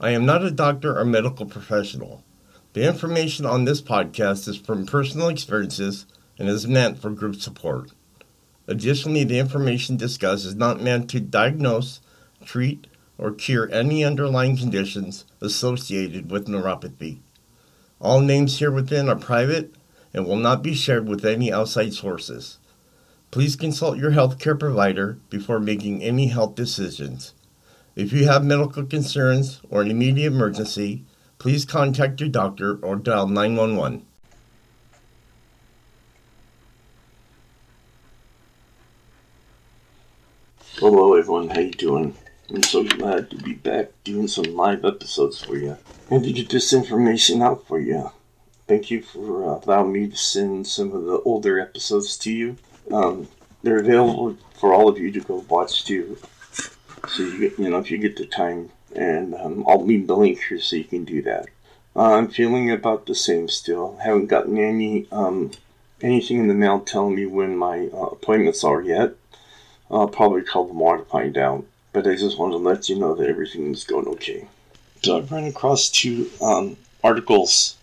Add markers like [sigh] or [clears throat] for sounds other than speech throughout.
I am not a doctor or medical professional. The information on this podcast is from personal experiences and is meant for group support. Additionally, the information discussed is not meant to diagnose, treat, or cure any underlying conditions associated with neuropathy. All names here within are private and will not be shared with any outside sources. Please consult your healthcare provider before making any health decisions. If you have medical concerns or an immediate emergency, please contact your doctor or dial 911. Hello everyone, how you doing? I'm so glad to be back doing some live episodes for you and to get this information out for you. Thank you for uh, allowing me to send some of the older episodes to you. Um, they're available for all of you to go watch too. So you you know if you get the time, and um, I'll leave the link here so you can do that. Uh, I'm feeling about the same still. Haven't gotten any um, anything in the mail telling me when my uh, appointments are yet. I'll probably call tomorrow to find out. But I just wanted to let you know that everything is going okay. So I've run across two um, articles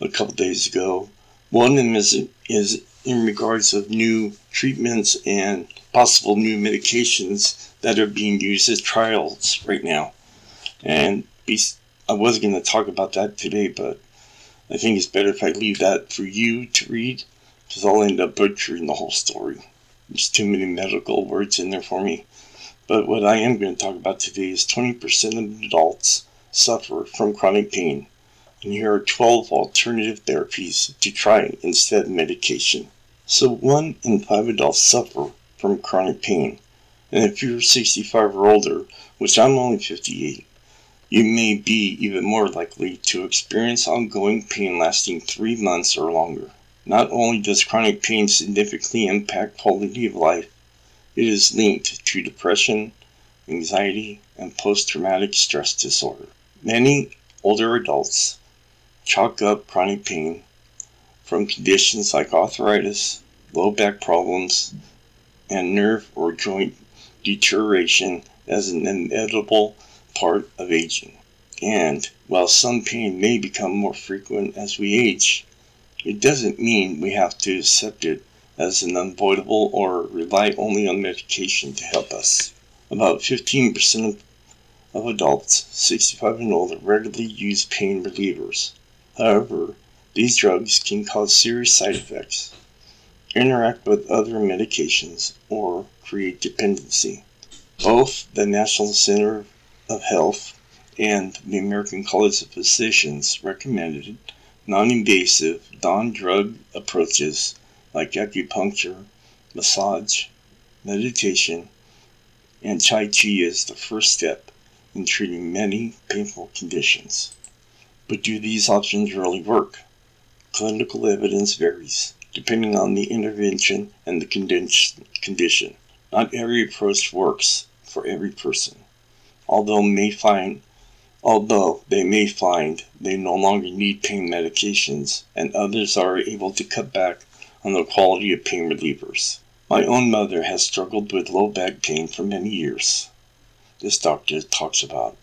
a couple days ago. One of them is, is in regards of new treatments and possible new medications that are being used as trials right now. And I was going to talk about that today, but I think it's better if I leave that for you to read because I'll end up butchering the whole story. There's too many medical words in there for me. But what I am going to talk about today is 20% of adults suffer from chronic pain. And here are 12 alternative therapies to try instead of medication. So, one in five adults suffer from chronic pain. And if you're 65 or older, which I'm only 58, you may be even more likely to experience ongoing pain lasting three months or longer. Not only does chronic pain significantly impact quality of life, it is linked to depression, anxiety, and post traumatic stress disorder. Many older adults chalk up chronic pain from conditions like arthritis, low back problems, and nerve or joint deterioration as an inevitable part of aging. And while some pain may become more frequent as we age, it doesn't mean we have to accept it as an unavoidable or rely only on medication to help us. About 15% of adults 65 and older regularly use pain relievers. However, these drugs can cause serious side effects, interact with other medications, or create dependency. Both the National Center of Health and the American College of Physicians recommended non invasive, non drug approaches like acupuncture, massage, meditation, and Tai Chi as the first step in treating many painful conditions. But do these options really work? Clinical evidence varies depending on the intervention and the condition. Not every approach works for every person. Although may find although they may find they no longer need pain medications and others are able to cut back on the quality of pain relievers. My own mother has struggled with low back pain for many years. This doctor talks about.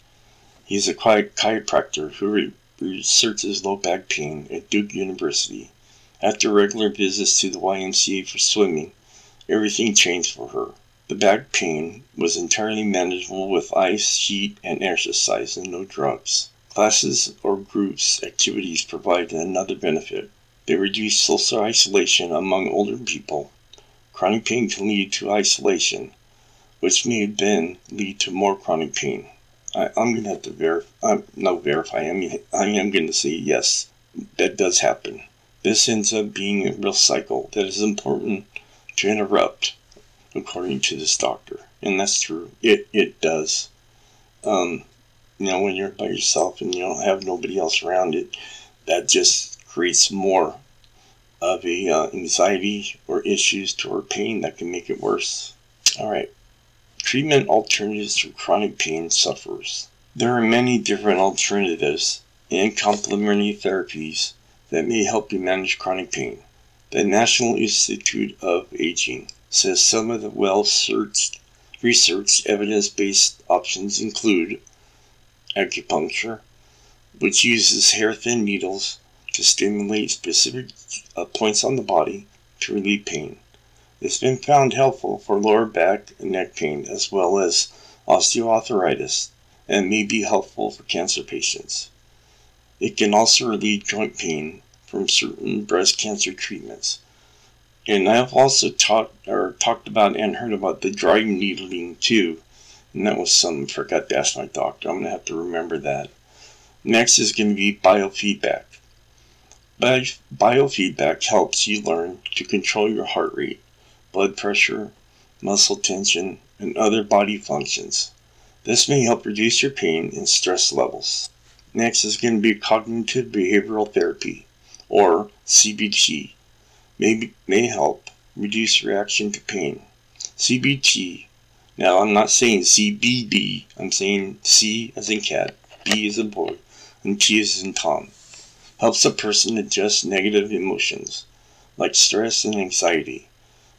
He is a chiropractor who researches low back pain at Duke University. After regular visits to the YMCA for swimming, everything changed for her. The back pain was entirely manageable with ice, heat, and exercise, and no drugs. Classes or groups activities provided another benefit. They reduce social isolation among older people. Chronic pain can lead to isolation, which may then lead to more chronic pain. I, am going to have to verify, no verify, I mean, I am going to say yes, that does happen. This ends up being a real cycle that is important to interrupt according to this doctor. And that's true. It, it does. Um, you know, when you're by yourself and you don't have nobody else around it, that just creates more of a uh, anxiety or issues toward pain that can make it worse. All right. Treatment alternatives for chronic pain sufferers. There are many different alternatives and complementary therapies that may help you manage chronic pain. The National Institute of Aging says some of the well researched evidence based options include acupuncture, which uses hair thin needles to stimulate specific uh, points on the body to relieve pain. It's been found helpful for lower back and neck pain as well as osteoarthritis and may be helpful for cancer patients. It can also relieve joint pain from certain breast cancer treatments. And I've also talked or talked about and heard about the dry needling too. And that was something I forgot to ask my doctor. I'm gonna have to remember that. Next is going to be biofeedback. Biofeedback helps you learn to control your heart rate, blood pressure, muscle tension, and other body functions. This may help reduce your pain and stress levels. Next is going to be cognitive behavioral therapy, or CBT. May, may help reduce reaction to pain. CBT. Now, I'm not saying CBD, I'm saying C as in cat, B as in boy, and T as in Tom. Helps a person adjust negative emotions, like stress and anxiety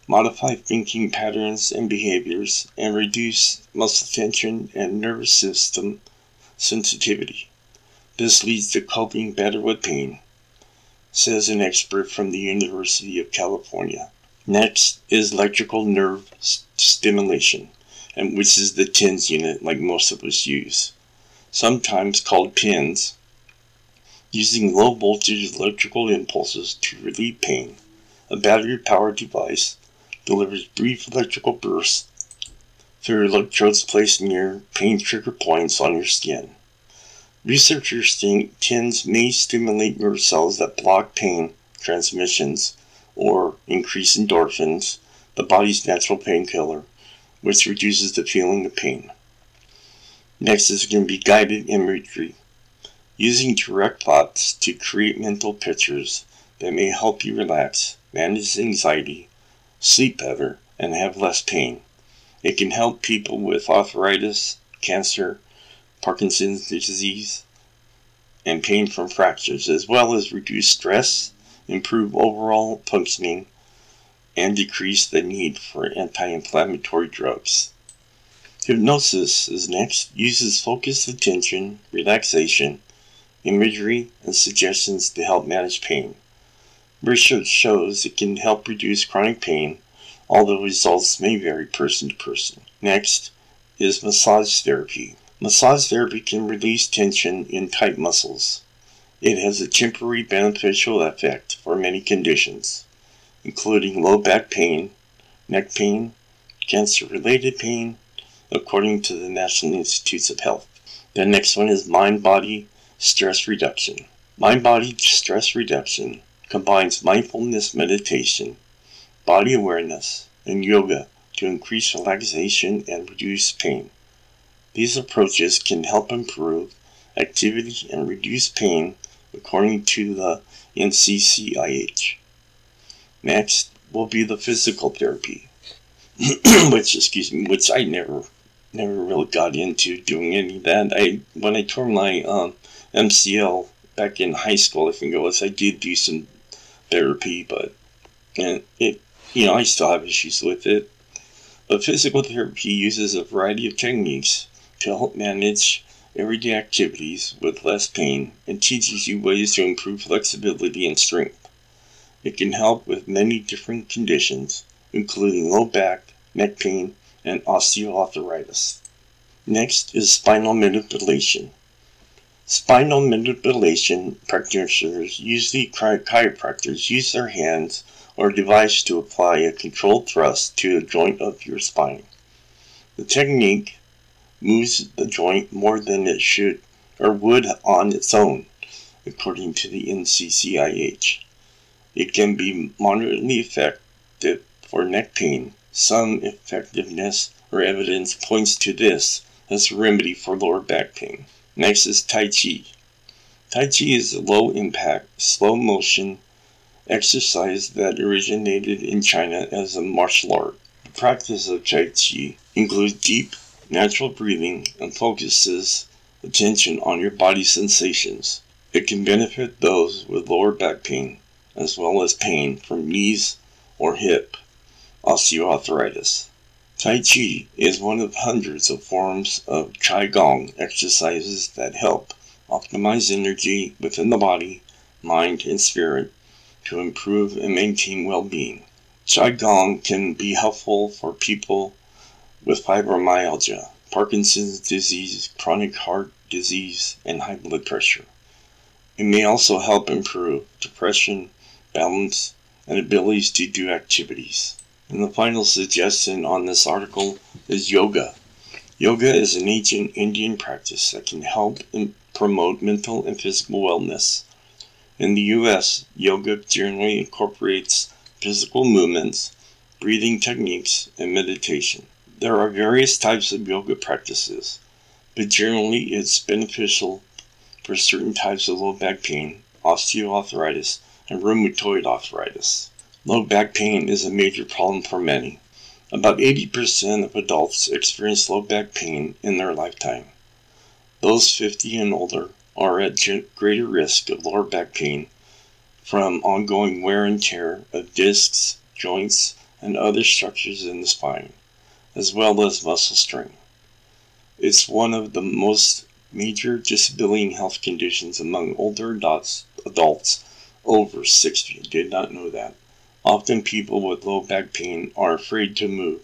modify thinking patterns and behaviors, and reduce muscle tension and nervous system sensitivity. This leads to coping better with pain, says an expert from the University of California. Next is electrical nerve stimulation, and which is the TENS unit like most of us use. Sometimes called pins, using low voltage electrical impulses to relieve pain. A battery powered device delivers brief electrical bursts through electrodes placed near pain trigger points on your skin. Researchers think TENS may stimulate nerve cells that block pain transmissions or increase endorphins, the body's natural painkiller, which reduces the feeling of pain. Next is going to be guided imagery, using direct thoughts to create mental pictures that may help you relax, manage anxiety, sleep better, and have less pain. It can help people with arthritis, cancer, Parkinson's disease, and pain from fractures, as well as reduce stress, improve overall functioning, and decrease the need for anti inflammatory drugs. Hypnosis is next, uses focused attention, relaxation, imagery, and suggestions to help manage pain. Research shows it can help reduce chronic pain, although results may vary person to person. Next is massage therapy. Massage therapy can release tension in tight muscles. It has a temporary beneficial effect for many conditions, including low back pain, neck pain, cancer related pain, according to the National Institutes of Health. The next one is mind body stress reduction. Mind body stress reduction combines mindfulness meditation, body awareness, and yoga to increase relaxation and reduce pain. These approaches can help improve activity and reduce pain according to the NCCIH. Next will be the physical therapy, [clears throat] which excuse me, which I never never really got into doing any of that. I when I tore my um, MCL back in high school, I think it was, I did do some therapy, but and it you know I still have issues with it. But physical therapy uses a variety of techniques to help manage everyday activities with less pain and teaches you ways to improve flexibility and strength. It can help with many different conditions, including low back, neck pain, and osteoarthritis. Next is spinal manipulation. Spinal manipulation practitioners, usually chiropractors, use their hands or device to apply a controlled thrust to a joint of your spine. The technique moves the joint more than it should or would on its own, according to the NCCIH. It can be moderately effective for neck pain. Some effectiveness or evidence points to this as a remedy for lower back pain. Next is Tai Chi. Tai Chi is a low impact, slow motion exercise that originated in China as a martial art. The practice of Tai Chi includes deep, natural breathing and focuses attention on your body sensations. It can benefit those with lower back pain as well as pain from knees or hip osteoarthritis. Tai Chi is one of hundreds of forms of Qigong exercises that help optimize energy within the body, mind, and spirit to improve and maintain well being. Qigong can be helpful for people with fibromyalgia, Parkinson's disease, chronic heart disease, and high blood pressure. It may also help improve depression, balance, and abilities to do activities. And the final suggestion on this article is yoga. Yoga is an ancient Indian practice that can help promote mental and physical wellness. In the US, yoga generally incorporates physical movements, breathing techniques, and meditation. There are various types of yoga practices, but generally it's beneficial for certain types of low back pain, osteoarthritis, and rheumatoid arthritis. Low back pain is a major problem for many. About 80% of adults experience low back pain in their lifetime. Those 50 and older are at greater risk of lower back pain from ongoing wear and tear of discs, joints, and other structures in the spine, as well as muscle strain. It's one of the most major disability and health conditions among older adults, adults over 60. Did not know that. Often people with low back pain are afraid to move,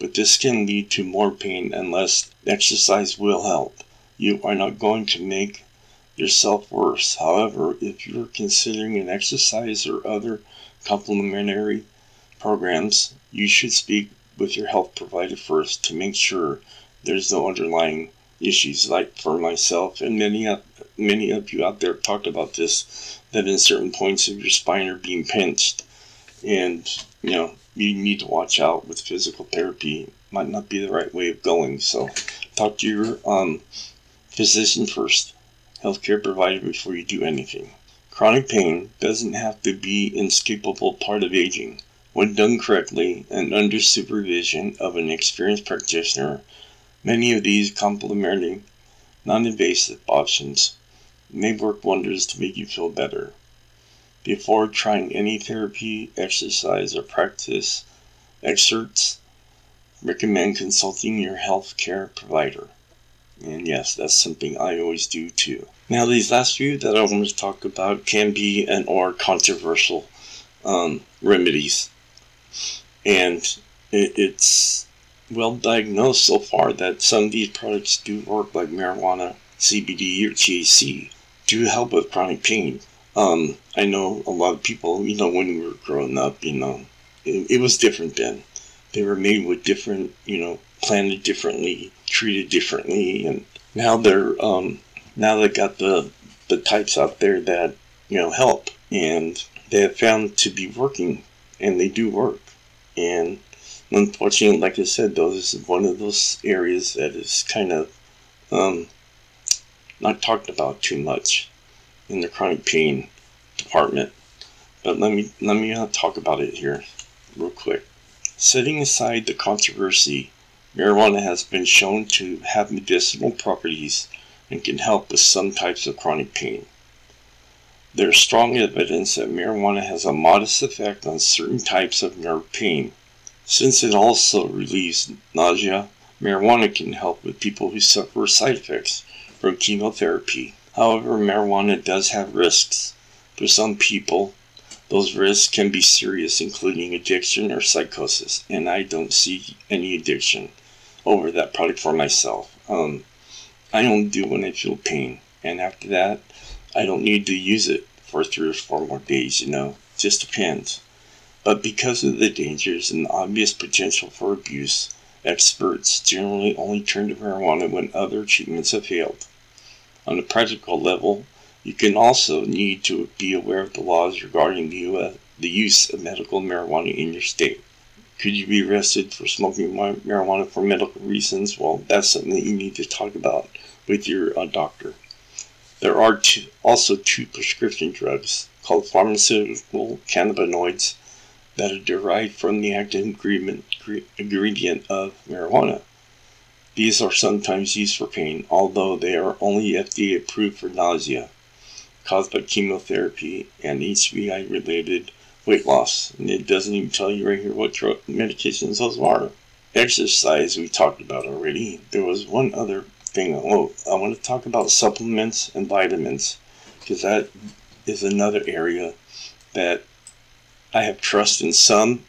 but this can lead to more pain unless exercise will help. You are not going to make yourself worse. However, if you're considering an exercise or other complementary programs, you should speak with your health provider first to make sure there's no underlying issues. Like for myself and many of, many of you out there talked about this that in certain points of your spine are being pinched. And you know you need to watch out with physical therapy. Might not be the right way of going. So talk to your um, physician first healthcare provider before you do anything. Chronic pain doesn't have to be an inescapable part of aging when done correctly and under supervision of an experienced practitioner Many of these complementary, non invasive options may work wonders to make you feel better. Before trying any therapy, exercise, or practice excerpts, recommend consulting your health care provider. And yes, that's something I always do too. Now, these last few that I want to talk about can be and are controversial um, remedies. And it, it's well diagnosed so far that some of these products do work, like marijuana, CBD, or THC, do help with chronic pain. Um, I know a lot of people, you know, when we were growing up, you know, it, it was different then. They were made with different, you know, planted differently, treated differently, and now they're um, now they got the the types out there that you know help, and they have found to be working, and they do work, and unfortunately, like I said, though, this is one of those areas that is kind of um, not talked about too much in the chronic pain department. But let me let me uh, talk about it here, real quick. Setting aside the controversy, marijuana has been shown to have medicinal properties and can help with some types of chronic pain. There is strong evidence that marijuana has a modest effect on certain types of nerve pain since it also relieves nausea, marijuana can help with people who suffer side effects from chemotherapy. However, marijuana does have risks. For some people, those risks can be serious, including addiction or psychosis, and I don't see any addiction over that product for myself. Um, I only do when I feel pain, and after that, I don't need to use it for three or four more days, you know. Just depends. But because of the dangers and obvious potential for abuse, experts generally only turn to marijuana when other treatments have failed. On a practical level, you can also need to be aware of the laws regarding the, the use of medical marijuana in your state. Could you be arrested for smoking marijuana for medical reasons? Well, that's something that you need to talk about with your uh, doctor. There are two, also two prescription drugs called pharmaceutical cannabinoids that are derived from the active ingredient, of marijuana. These are sometimes used for pain, although they are only FDA approved for nausea caused by chemotherapy and HIV related weight loss. And it doesn't even tell you right here what drug medications those are. Exercise we talked about already. There was one other thing. Oh, I want to talk about supplements and vitamins because that is another area that I have trust in some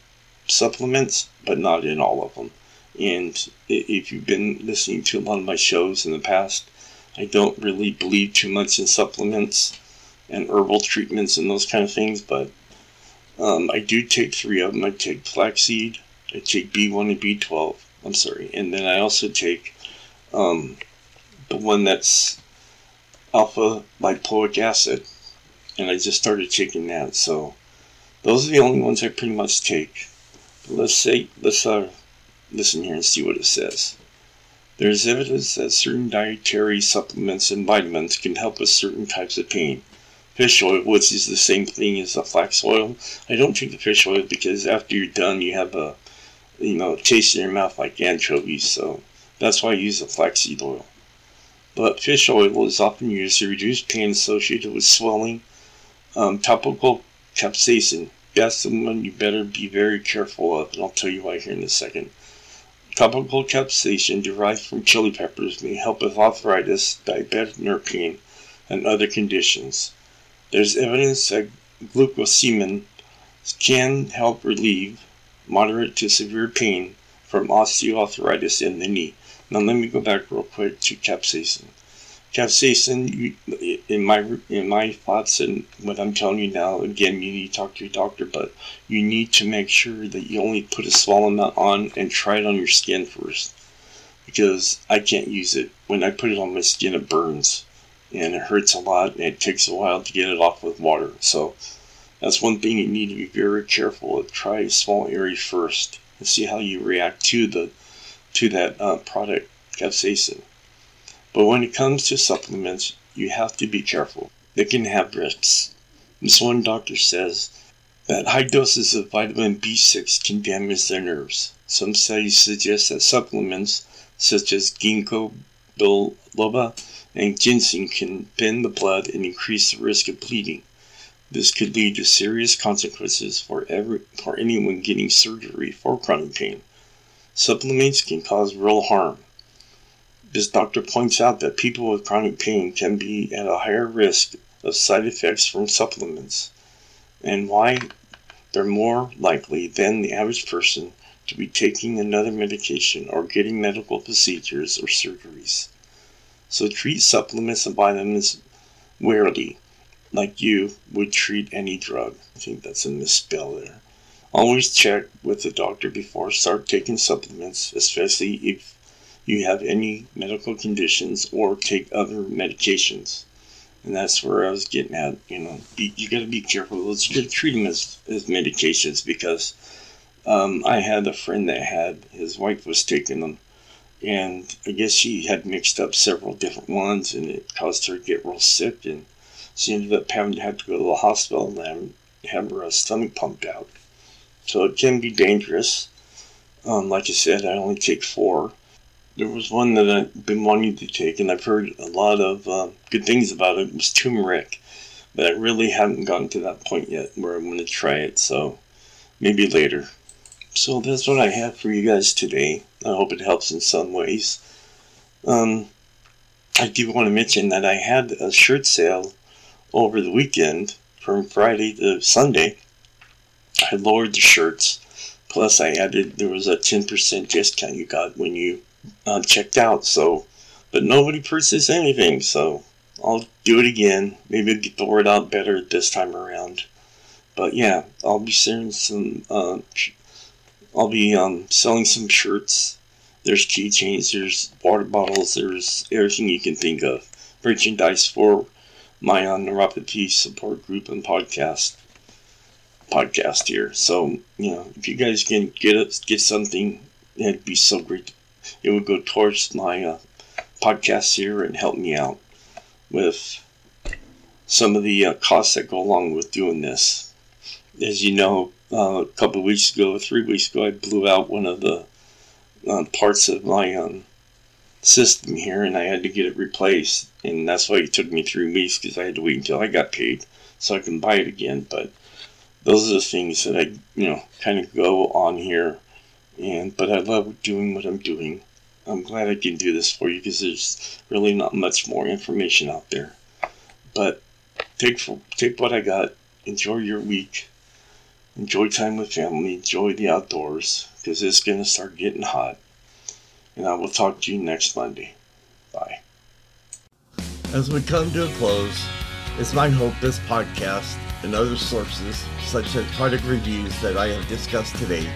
supplements, but not in all of them. And if you've been listening to a lot of my shows in the past, I don't really believe too much in supplements and herbal treatments and those kind of things, but um, I do take three of them. I take flaxseed, I take B1 and B12. I'm sorry, and then I also take um, the one that's alpha lipoic acid, and I just started taking that. So those are the only ones I pretty much take. But let's say let's uh, listen here and see what it says. There is evidence that certain dietary supplements and vitamins can help with certain types of pain. Fish oil, which is the same thing as the flax oil. I don't take the fish oil because after you're done, you have a you know taste in your mouth like anchovies. So that's why I use the flaxseed oil. But fish oil is often used to reduce pain associated with swelling. Um, topical capsaicin, that's the one you better be very careful of, and I'll tell you why here in a second. Topical capsaicin derived from chili peppers may help with arthritis, diabetic nerve pain, and other conditions. There's evidence that glucosamine can help relieve moderate to severe pain from osteoarthritis in the knee. Now let me go back real quick to capsaicin. Capsaicin, in my in my thoughts and what I'm telling you now, again, you need to talk to your doctor, but you need to make sure that you only put a small amount on and try it on your skin first, because I can't use it. When I put it on my skin, it burns, and it hurts a lot, and it takes a while to get it off with water. So that's one thing you need to be very careful with. Try a small area first and see how you react to the to that uh, product, capsaicin. But when it comes to supplements, you have to be careful. They can have risks. This one doctor says that high doses of vitamin B6 can damage their nerves. Some studies suggest that supplements such as ginkgo biloba and ginseng can bend the blood and increase the risk of bleeding. This could lead to serious consequences for every for anyone getting surgery for chronic pain. Supplements can cause real harm. This doctor points out that people with chronic pain can be at a higher risk of side effects from supplements, and why they're more likely than the average person to be taking another medication or getting medical procedures or surgeries. So treat supplements and vitamins warily, like you would treat any drug. I think that's a misspell there. Always check with the doctor before start taking supplements, especially if you have any medical conditions or take other medications. And that's where I was getting at. You know, you, you got to be careful. To treat them as, as medications because um, I had a friend that had his wife was taking them, and I guess she had mixed up several different ones, and it caused her to get real sick, and she ended up having to have to go to the hospital and have her stomach pumped out. So it can be dangerous. Um, like I said, I only take four there was one that I've been wanting to take, and I've heard a lot of uh, good things about it. It was turmeric, but I really haven't gotten to that point yet where I'm going to try it. So maybe later. So that's what I have for you guys today. I hope it helps in some ways. Um, I do want to mention that I had a shirt sale over the weekend from Friday to Sunday. I lowered the shirts. Plus, I added there was a 10% discount you got when you uh, checked out. So, but nobody purchased anything. So I'll do it again. Maybe I'll get the word out better this time around. But yeah, I'll be selling some. Uh, I'll be um, selling some shirts. There's keychains. There's water bottles. There's everything you can think of. Merchandise for my neuropathy support group and podcast podcast here. So you know, if you guys can get it, get something, it'd be so great it would go towards my uh, podcasts here and help me out with some of the uh, costs that go along with doing this. As you know, uh, a couple weeks ago, three weeks ago, I blew out one of the uh, parts of my um, system here and I had to get it replaced. And that's why it took me three weeks because I had to wait until I got paid so I can buy it again. But those are the things that I, you know, kind of go on here. And but I love doing what I'm doing. I'm glad I can do this for you because there's really not much more information out there. But take take what I got. Enjoy your week. Enjoy time with family. Enjoy the outdoors because it's gonna start getting hot. And I will talk to you next Monday. Bye. As we come to a close, it's my hope this podcast and other sources, such as product reviews that I have discussed today,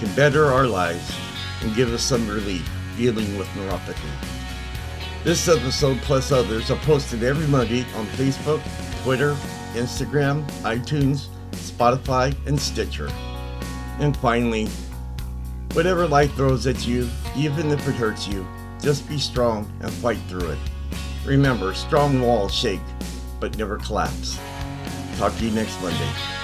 can better our lives and give us some relief dealing with neuropathy. This episode plus others are posted every Monday on Facebook, Twitter, Instagram, iTunes, Spotify, and Stitcher. And finally, whatever life throws at you, even if it hurts you, just be strong and fight through it. Remember, strong walls shake, but never collapse. Talk to you next Monday.